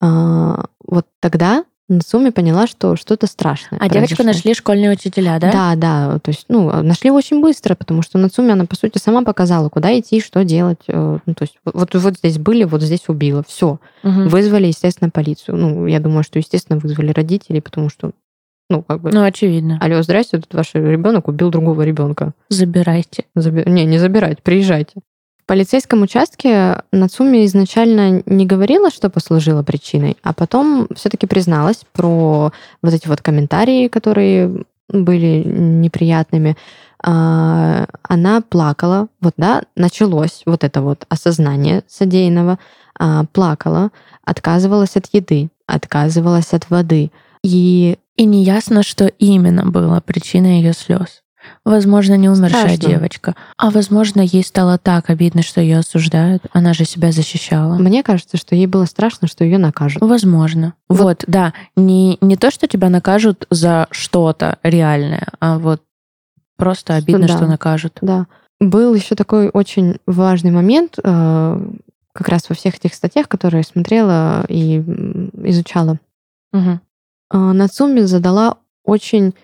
а, вот тогда Нацуми поняла, что что-то страшное. А девочку нашли школьные учителя, да? Да, да. То есть, ну, нашли очень быстро, потому что Нацуми, она, по сути, сама показала, куда идти, что делать. Э, ну, то есть, вот, вот здесь были, вот здесь убила. Все. Угу. Вызвали, естественно, полицию. Ну, я думаю, что, естественно, вызвали родителей, потому что ну, как бы... Ну, очевидно. Алло, здрасте, тут ваш ребенок убил другого ребенка. Забирайте. Заби... Не, не забирайте, приезжайте полицейском участке Нацуми изначально не говорила, что послужило причиной, а потом все-таки призналась про вот эти вот комментарии, которые были неприятными. А, она плакала, вот, да, началось вот это вот осознание содеянного, а, плакала, отказывалась от еды, отказывалась от воды. И и неясно, что именно было причиной ее слез. Возможно, не умершая Страшно. девочка. А возможно, ей стало так обидно, что ее осуждают. Она же себя защищала. Мне кажется, что ей было страшно, что ее накажут. Возможно. Вот, вот да. Не, не то, что тебя накажут за что-то реальное, а вот просто обидно, что, да. что накажут. Да. Был еще такой очень важный момент, э, как раз во всех этих статьях, которые я смотрела и изучала. Угу. Нацуми задала очень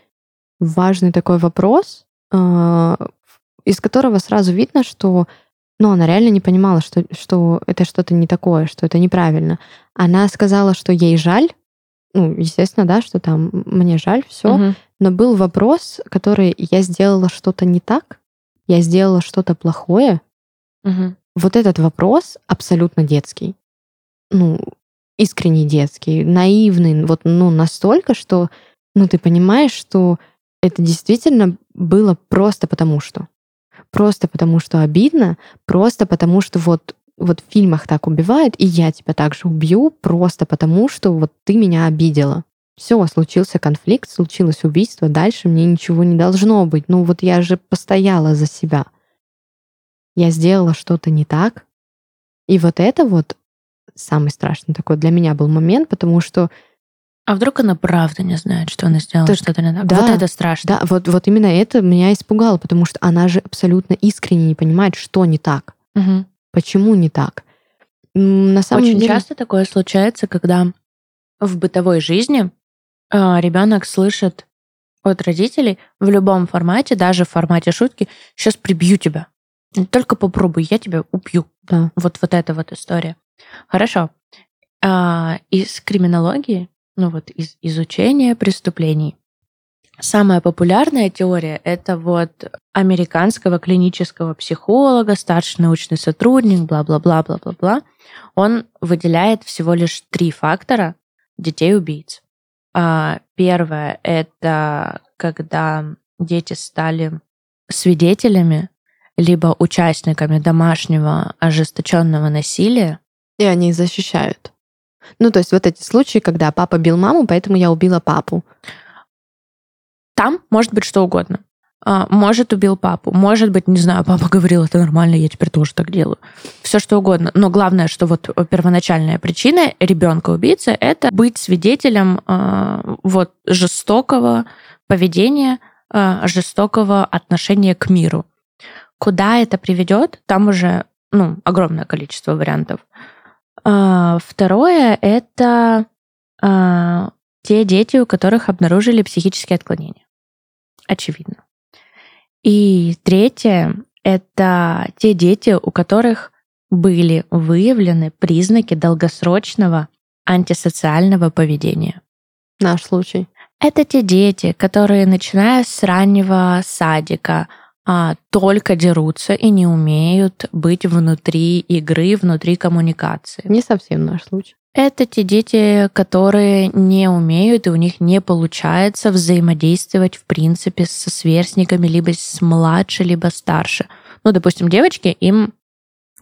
важный такой вопрос, а, из которого сразу видно, что ну, она реально не понимала, что, что это что-то не такое, что это неправильно. Она сказала, что ей жаль, ну, естественно, да, что там мне жаль, все. Угу. Но был вопрос, который я сделала что-то не так, я сделала что-то плохое. Угу. Вот этот вопрос абсолютно детский. Ну, искренне детский, наивный, вот, ну, настолько, что, ну, ты понимаешь, что это действительно было просто потому что. Просто потому что обидно, просто потому что вот вот в фильмах так убивают, и я тебя также убью, просто потому что вот ты меня обидела. Все, случился конфликт, случилось убийство, дальше мне ничего не должно быть. Ну вот я же постояла за себя. Я сделала что-то не так. И вот это вот самый страшный такой для меня был момент, потому что а вдруг она правда не знает, что она сделала так, что-то не так? Да, вот это страшно. Да, вот, вот именно это меня испугало, потому что она же абсолютно искренне не понимает, что не так. Угу. Почему не так? На самом Очень деле... часто такое случается, когда в бытовой жизни э, ребенок слышит от родителей в любом формате, даже в формате шутки, сейчас прибью тебя. Только попробуй, я тебя убью. Да. Вот, вот эта вот история. Хорошо. А, из криминологии ну вот из изучения преступлений. Самая популярная теория — это вот американского клинического психолога, старший научный сотрудник, бла-бла-бла-бла-бла-бла. Он выделяет всего лишь три фактора детей-убийц. А первое — это когда дети стали свидетелями либо участниками домашнего ожесточенного насилия. И они защищают. Ну, то есть вот эти случаи, когда папа бил маму, поэтому я убила папу. Там может быть что угодно. А, может, убил папу. Может быть, не знаю, папа говорил, это нормально, я теперь тоже так делаю. Все что угодно. Но главное, что вот первоначальная причина ребенка убийцы это быть свидетелем э, вот жестокого поведения, э, жестокого отношения к миру. Куда это приведет, там уже ну, огромное количество вариантов. А, второе — это а, те дети, у которых обнаружили психические отклонения. Очевидно. И третье — это те дети, у которых были выявлены признаки долгосрочного антисоциального поведения. Наш случай. Это те дети, которые, начиная с раннего садика, а, только дерутся и не умеют быть внутри игры, внутри коммуникации. Не совсем наш случай. Это те дети, которые не умеют, и у них не получается взаимодействовать, в принципе, со сверстниками, либо с младше, либо старше. Ну, допустим, девочки, им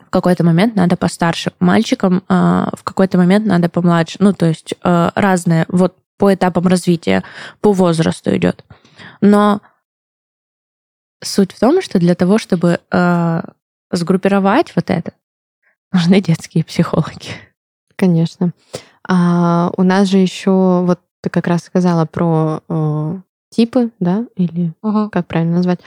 в какой-то момент надо постарше. Мальчикам э, в какой-то момент надо помладше. Ну, то есть э, разное. Вот по этапам развития, по возрасту идет. Но Суть в том, что для того, чтобы э, сгруппировать вот это, нужны детские психологи. Конечно. А у нас же еще, вот ты как раз сказала про э, типы, да, или угу. как правильно назвать?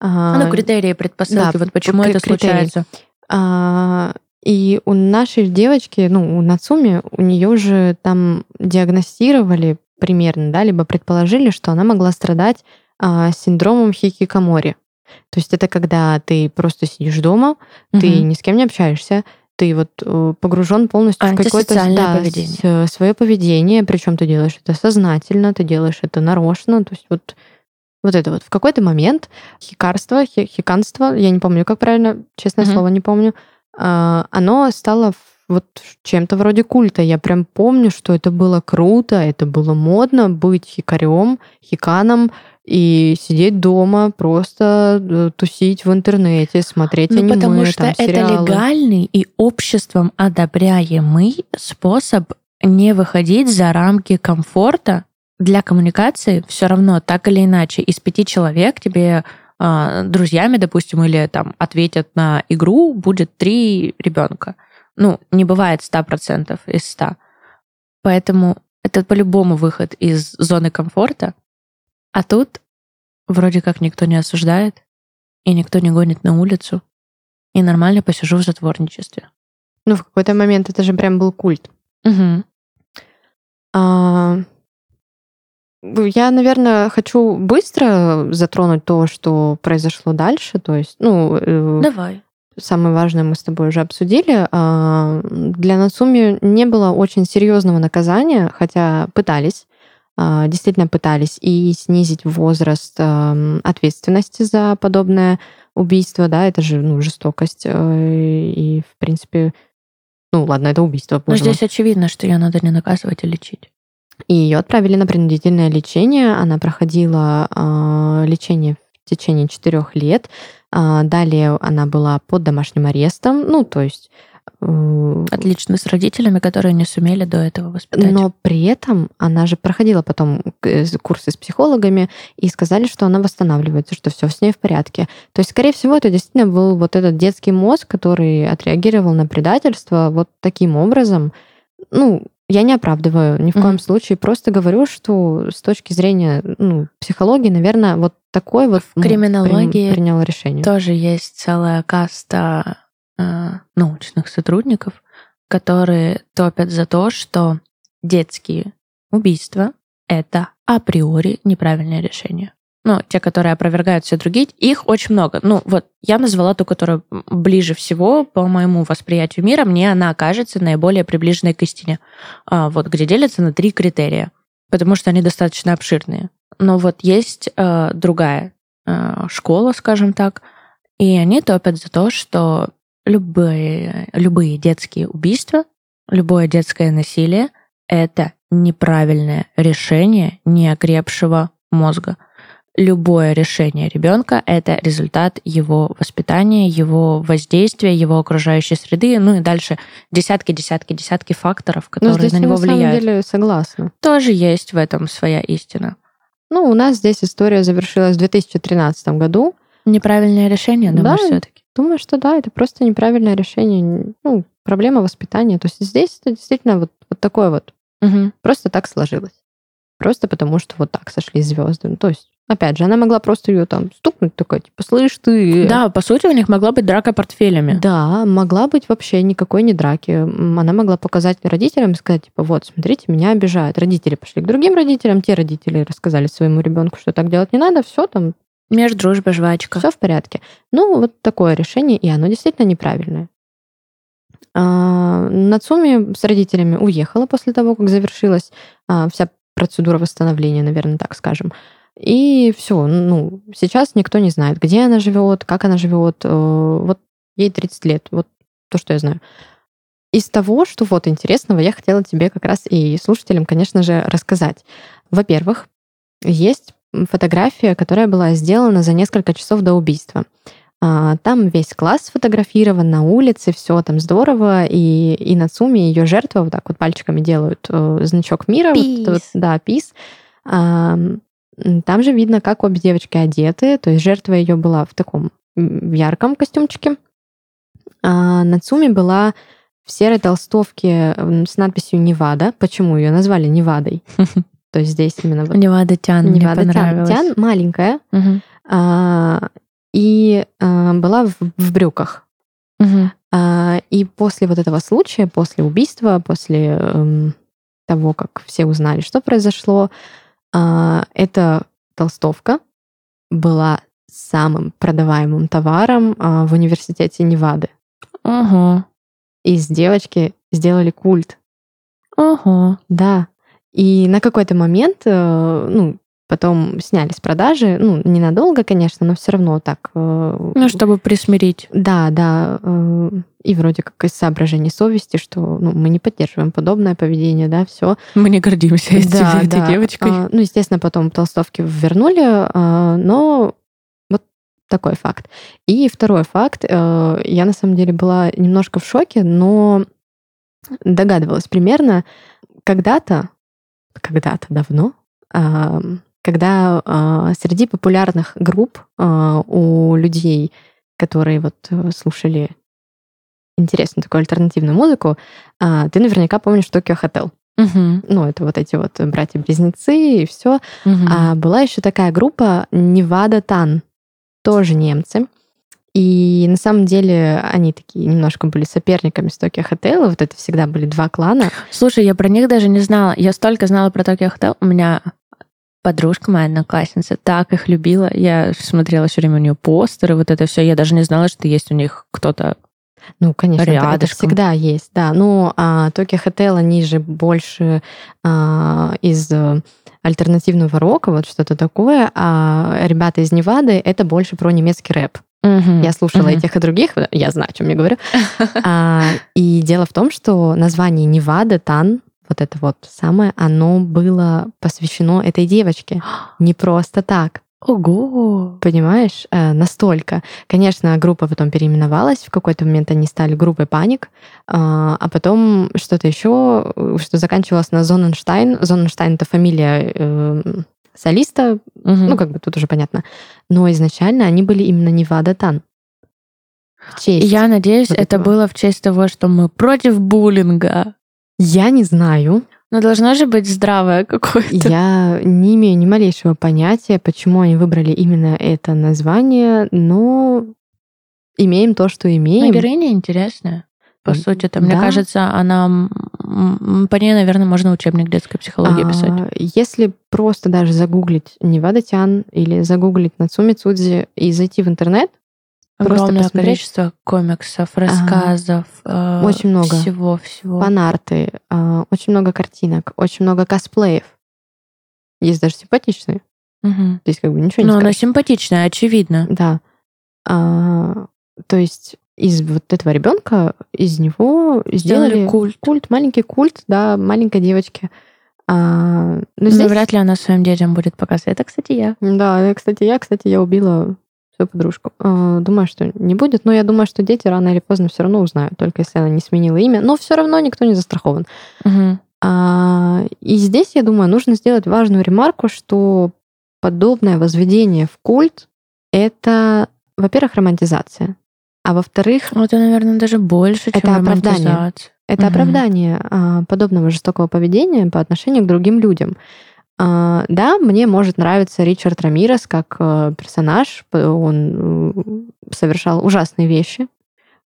А, ну, критерии, предпосылки, да, вот почему это критерии. случается. А, И у нашей девочки, ну, у Нацуми, у нее уже там диагностировали примерно, да, либо предположили, что она могла страдать а, синдромом хикикамори. То есть это когда ты просто сидишь дома, угу. ты ни с кем не общаешься, ты вот э, погружен полностью в какое-то да, поведение. свое поведение, причем ты делаешь это сознательно, ты делаешь это нарочно, то есть вот вот это вот. В какой-то момент хикарство, хиканство, я не помню, как правильно, честное mm-hmm. слово, не помню, а, оно стало вот чем-то вроде культа. Я прям помню, что это было круто, это было модно быть хикарем, хиканом и сидеть дома, просто э, тусить в интернете, смотреть ну, аниме, потому что там, это легальный и обществом одобряемый способ не выходить за рамки комфорта для коммуникации все равно так или иначе из пяти человек тебе э, друзьями, допустим, или там ответят на игру, будет три ребенка. Ну, не бывает 100% из 100. Поэтому это по-любому выход из зоны комфорта. А тут вроде как никто не осуждает, и никто не гонит на улицу, и нормально посижу в затворничестве. Ну, в какой-то момент это же прям был культ. Угу. А, я, наверное, хочу быстро затронуть то, что произошло дальше. То есть, ну, э, Давай. самое важное мы с тобой уже обсудили. А, для Нацуми не было очень серьезного наказания, хотя пытались, действительно пытались и снизить возраст ответственности за подобное убийство, да, это же ну, жестокость. Э, и, в принципе, ну, ладно, это убийство. Но здесь очевидно, что ее надо не наказывать, а лечить. И ее отправили на принудительное лечение. Она проходила э, лечение в течение четырех лет. Э, далее она была под домашним арестом. Ну, то есть Отлично, с родителями, которые не сумели до этого воспитать. Но при этом она же проходила потом э, курсы с психологами и сказали, что она восстанавливается, что все с ней в порядке. То есть, скорее всего, это действительно был вот этот детский мозг, который отреагировал на предательство вот таким образом. Ну, я не оправдываю ни в mm-hmm. коем случае, просто говорю, что с точки зрения ну, психологии, наверное, вот такой вот в криминологии при, принял решение. Тоже есть целая каста научных сотрудников, которые топят за то, что детские убийства это априори неправильное решение ну, те, которые опровергают все другие, их очень много. Ну, вот я назвала ту, которая ближе всего по моему восприятию мира, мне она окажется наиболее приближенной к истине. А, вот где делятся на три критерия, потому что они достаточно обширные. Но вот есть а, другая а, школа, скажем так, и они топят за то, что любые, любые детские убийства, любое детское насилие — это неправильное решение неокрепшего мозга — любое решение ребенка — это результат его воспитания, его воздействия, его окружающей среды, ну и дальше десятки, десятки, десятки факторов, ну, которые здесь на него влияют. На самом деле согласна. Тоже есть в этом своя истина. Ну, у нас здесь история завершилась в 2013 году. Неправильное решение, думаю, да, все-таки. Думаю, что да, это просто неправильное решение. Ну, проблема воспитания. То есть здесь это действительно вот, вот такое вот. Угу. Просто так сложилось. Просто потому, что вот так сошли звезды. Ну, то есть Опять же, она могла просто ее там стукнуть, такая, типа, слышь, ты... Да, по сути, у них могла быть драка портфелями. Да, могла быть вообще никакой не драки. Она могла показать родителям и сказать, типа, вот, смотрите, меня обижают. Родители пошли к другим родителям, те родители рассказали своему ребенку, что так делать не надо, все там... Меж дружба, жвачка. Все в порядке. Ну, вот такое решение, и оно действительно неправильное. А, Нацуми с родителями уехала после того, как завершилась а, вся процедура восстановления, наверное, так скажем. И все, ну, сейчас никто не знает, где она живет, как она живет. Э, вот ей 30 лет, вот то, что я знаю. Из того, что вот интересного, я хотела тебе как раз и слушателям, конечно же, рассказать. Во-первых, есть фотография, которая была сделана за несколько часов до убийства. А, там весь класс сфотографирован на улице, все там здорово, и, и на сумме ее жертва вот так вот пальчиками делают э, значок мира. Peace. Вот, вот, да, пис. Там же видно, как обе девочки одеты, то есть жертва ее была в таком ярком костюмчике. А Нацуми была в серой толстовке с надписью «Невада». Почему ее назвали «Невадой»? То есть здесь именно... Невада Тян, Невада Тян. Тян маленькая. А, и а, была в брюках. А, и после вот этого случая, после убийства, после эм, того, как все узнали, что произошло, а, эта толстовка была самым продаваемым товаром а, в университете Невады. Ага. Из девочки сделали культ. Ага. Да. И на какой-то момент, э, ну, потом сняли с продажи, ну, ненадолго, конечно, но все равно так. Э, ну, чтобы присмирить. Да, да. Э, и вроде как из соображений совести, что ну, мы не поддерживаем подобное поведение, да, все. Мы не гордимся да, этой да. девочкой. А, ну, естественно, потом толстовки вернули, а, но вот такой факт. И второй факт. А, я на самом деле была немножко в шоке, но догадывалась примерно. Когда-то, когда-то давно, когда а, среди популярных групп а, у людей, которые вот э, слушали интересную такую альтернативную музыку, а, ты наверняка помнишь Токио Хотел. Угу. Ну, это вот эти вот братья-близнецы и все. Угу. А была еще такая группа Невада Тан, тоже немцы. И на самом деле они такие немножко были соперниками с Токио Хотел. Вот это всегда были два клана. Слушай, я про них даже не знала. Я столько знала про Токио Хотел. У меня подружка моя одноклассница так их любила. Я смотрела все время у нее постеры, вот это все. Я даже не знала, что есть у них кто-то ну, конечно, это, это Рядышком. всегда есть, да. Ну, а Токио Хотел, они же больше а, из э, альтернативного рока, вот что-то такое, а ребята из Невады это больше про немецкий рэп. Мгм. Я слушала Мгм. и тех, и других, я знаю, о чем я говорю. А, и дело в том, что название Невада, Тан, вот это вот самое, оно было посвящено этой девочке. Не просто так. Ого! Понимаешь, Э, настолько. Конечно, группа потом переименовалась, в какой-то момент они стали группой Паник, а а потом что-то еще, э, что заканчивалось на Зоненштайн. Зоненштайн — это фамилия эм, солиста, Мгм. ну, как бы тут уже понятно. Но изначально они были именно Невада Тан. В честь. Я надеюсь, вот это этого. было в честь того, что мы против буллинга. Я не знаю. Но должно же быть здравое какое-то. Я не имею ни малейшего понятия, почему они выбрали именно это название, но имеем то, что Но имеем. героиня интересная. По М, сути-то, мне да. кажется, она... По ней, наверное, можно учебник детской психологии писать. А, Если просто даже загуглить Невада Тян или загуглить Нацуми Цудзи и зайти в интернет, просто Огромное посмотреть. количество комиксов, рассказов. э, Очень много. Всего-всего. фанарты, а, очень много картинок, очень много косплеев. Есть даже симпатичные. Мгм. Здесь как бы ничего не Но она скажешь. симпатичная, очевидно. Да. А, то есть из вот этого ребенка, из него Сделали сделали культ. культ, маленький культ, да, маленькой девочки. А, но Но здесь, вряд ли она своим детям будет показывать. Это, кстати, я. да, я, кстати, я, кстати, я убила свою подружку. А, думаю, что не будет, но я думаю, что дети рано или поздно все равно узнают, только если она не сменила имя. Но все равно никто не застрахован. Мгм. А, и здесь, я думаю, нужно сделать важную ремарку, что подобное возведение в культ — это, во-первых, романтизация, а во-вторых, Вот это, наверное, даже больше, чем Это оправдание. это Мгм. оправдание а, подобного жестокого поведения по отношению к другим людям. А, да, мне может нравиться Ричард Рамирес как э, персонаж. Он э, совершал ужасные вещи.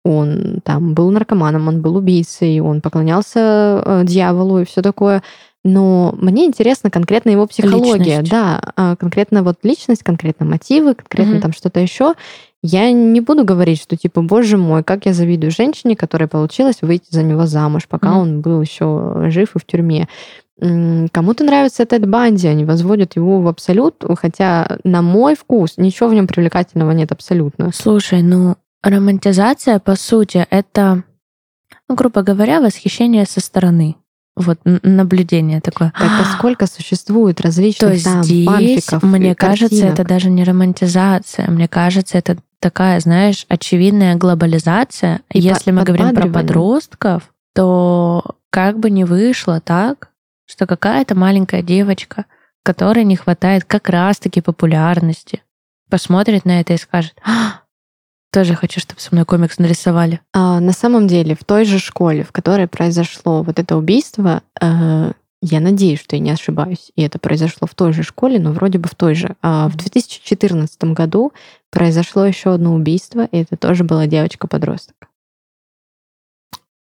Он там был наркоманом, он был убийцей, он поклонялся э, дьяволу и все такое. Но мне интересна конкретно его психология. Личность. Да, а, конкретно вот личность, конкретно мотивы, конкретно Мгм. там что-то еще. Я не буду говорить, что типа, боже мой, как я завидую женщине, которой получилось выйти за него замуж, пока Мгм. он был еще жив и в тюрьме. Кому-то нравится Тед Банди, они возводят его в абсолют, хотя на мой вкус ничего в нем привлекательного нет абсолютно. Слушай, ну, романтизация, по сути, это, ну, грубо говоря, восхищение со стороны. Вот, наблюдение такое. Так а сколько существует То различных там здесь, фанфиков, мне и кажется, картинок. это даже не романтизация. Мне кажется, это такая, знаешь, очевидная глобализация. И Если мы говорим про подростков, то как бы не вышло так, что какая-то маленькая девочка, которой не хватает как раз-таки популярности, посмотрит на это и скажет, «А, тоже хочу, чтобы со мной комикс нарисовали. А, на самом деле, в той же школе, в которой произошло вот это убийство, э, я надеюсь, что я не ошибаюсь, и это произошло в той же школе, но вроде бы в той же. А в 2014 году произошло еще одно убийство, и это тоже была девочка-подросток.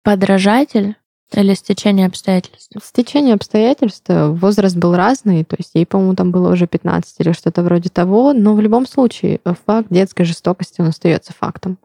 подражатель или стечение обстоятельств? Стечение обстоятельств. Возраст был разный, то есть ей, по-моему, там было уже 15 или что-то вроде того, но в любом случае факт детской жестокости, он остается фактом.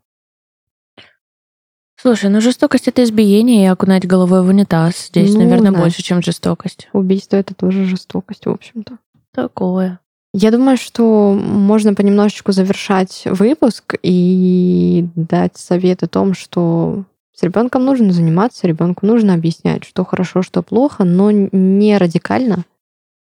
Слушай, ну жестокость это избиение и окунать головой в унитаз. Здесь, ну, наверное, да. больше, чем жестокость. Убийство это тоже жестокость, в общем-то. Такое. Я думаю, что можно понемножечку завершать выпуск и дать совет о том, что с ребенком нужно заниматься, ребенку нужно объяснять, что хорошо, что плохо, но не радикально,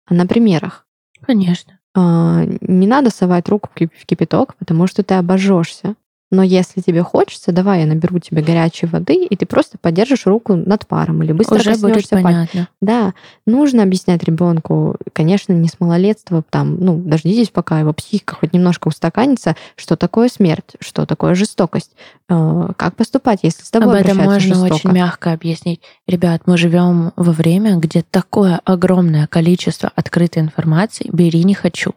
а на примерах. Конечно. А, не надо совать руку в кипяток, потому что ты обожжешься. Но если тебе хочется, давай я наберу тебе горячей воды, и ты просто подержишь руку над паром или быстро Уже будет понятно. Да, нужно объяснять ребенку, конечно, не с малолетства, там, ну, дождитесь, пока его психика хоть немножко устаканится, что такое смерть, что такое жестокость, э, как поступать, если с тобой Об этом можно жестоко. очень мягко объяснить. Ребят, мы живем во время, где такое огромное количество открытой информации, бери не хочу.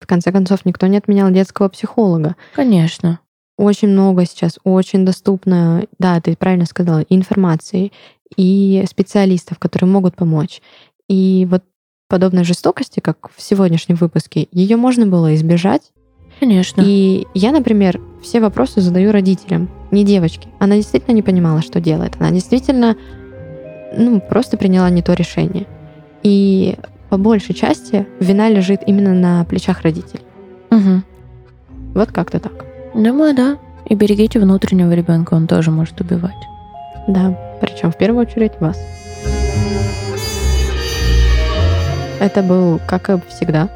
В конце концов, никто не отменял детского психолога. Конечно очень много сейчас, очень доступно, да, ты правильно сказала, информации и специалистов, которые могут помочь. И вот подобной жестокости, как в сегодняшнем выпуске, ее можно было избежать. Конечно. И я, например, все вопросы задаю родителям, не девочке. Она действительно не понимала, что делает. Она действительно ну, просто приняла не то решение. И по большей части вина лежит именно на плечах родителей. Угу. Вот как-то так. Думаю, да. И берегите внутреннего ребенка, он тоже может убивать. Да, причем в первую очередь вас. Это был, как и всегда,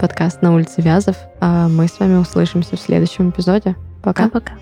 подкаст на улице Вязов. А мы с вами услышимся в следующем эпизоде. Пока. Пока-пока.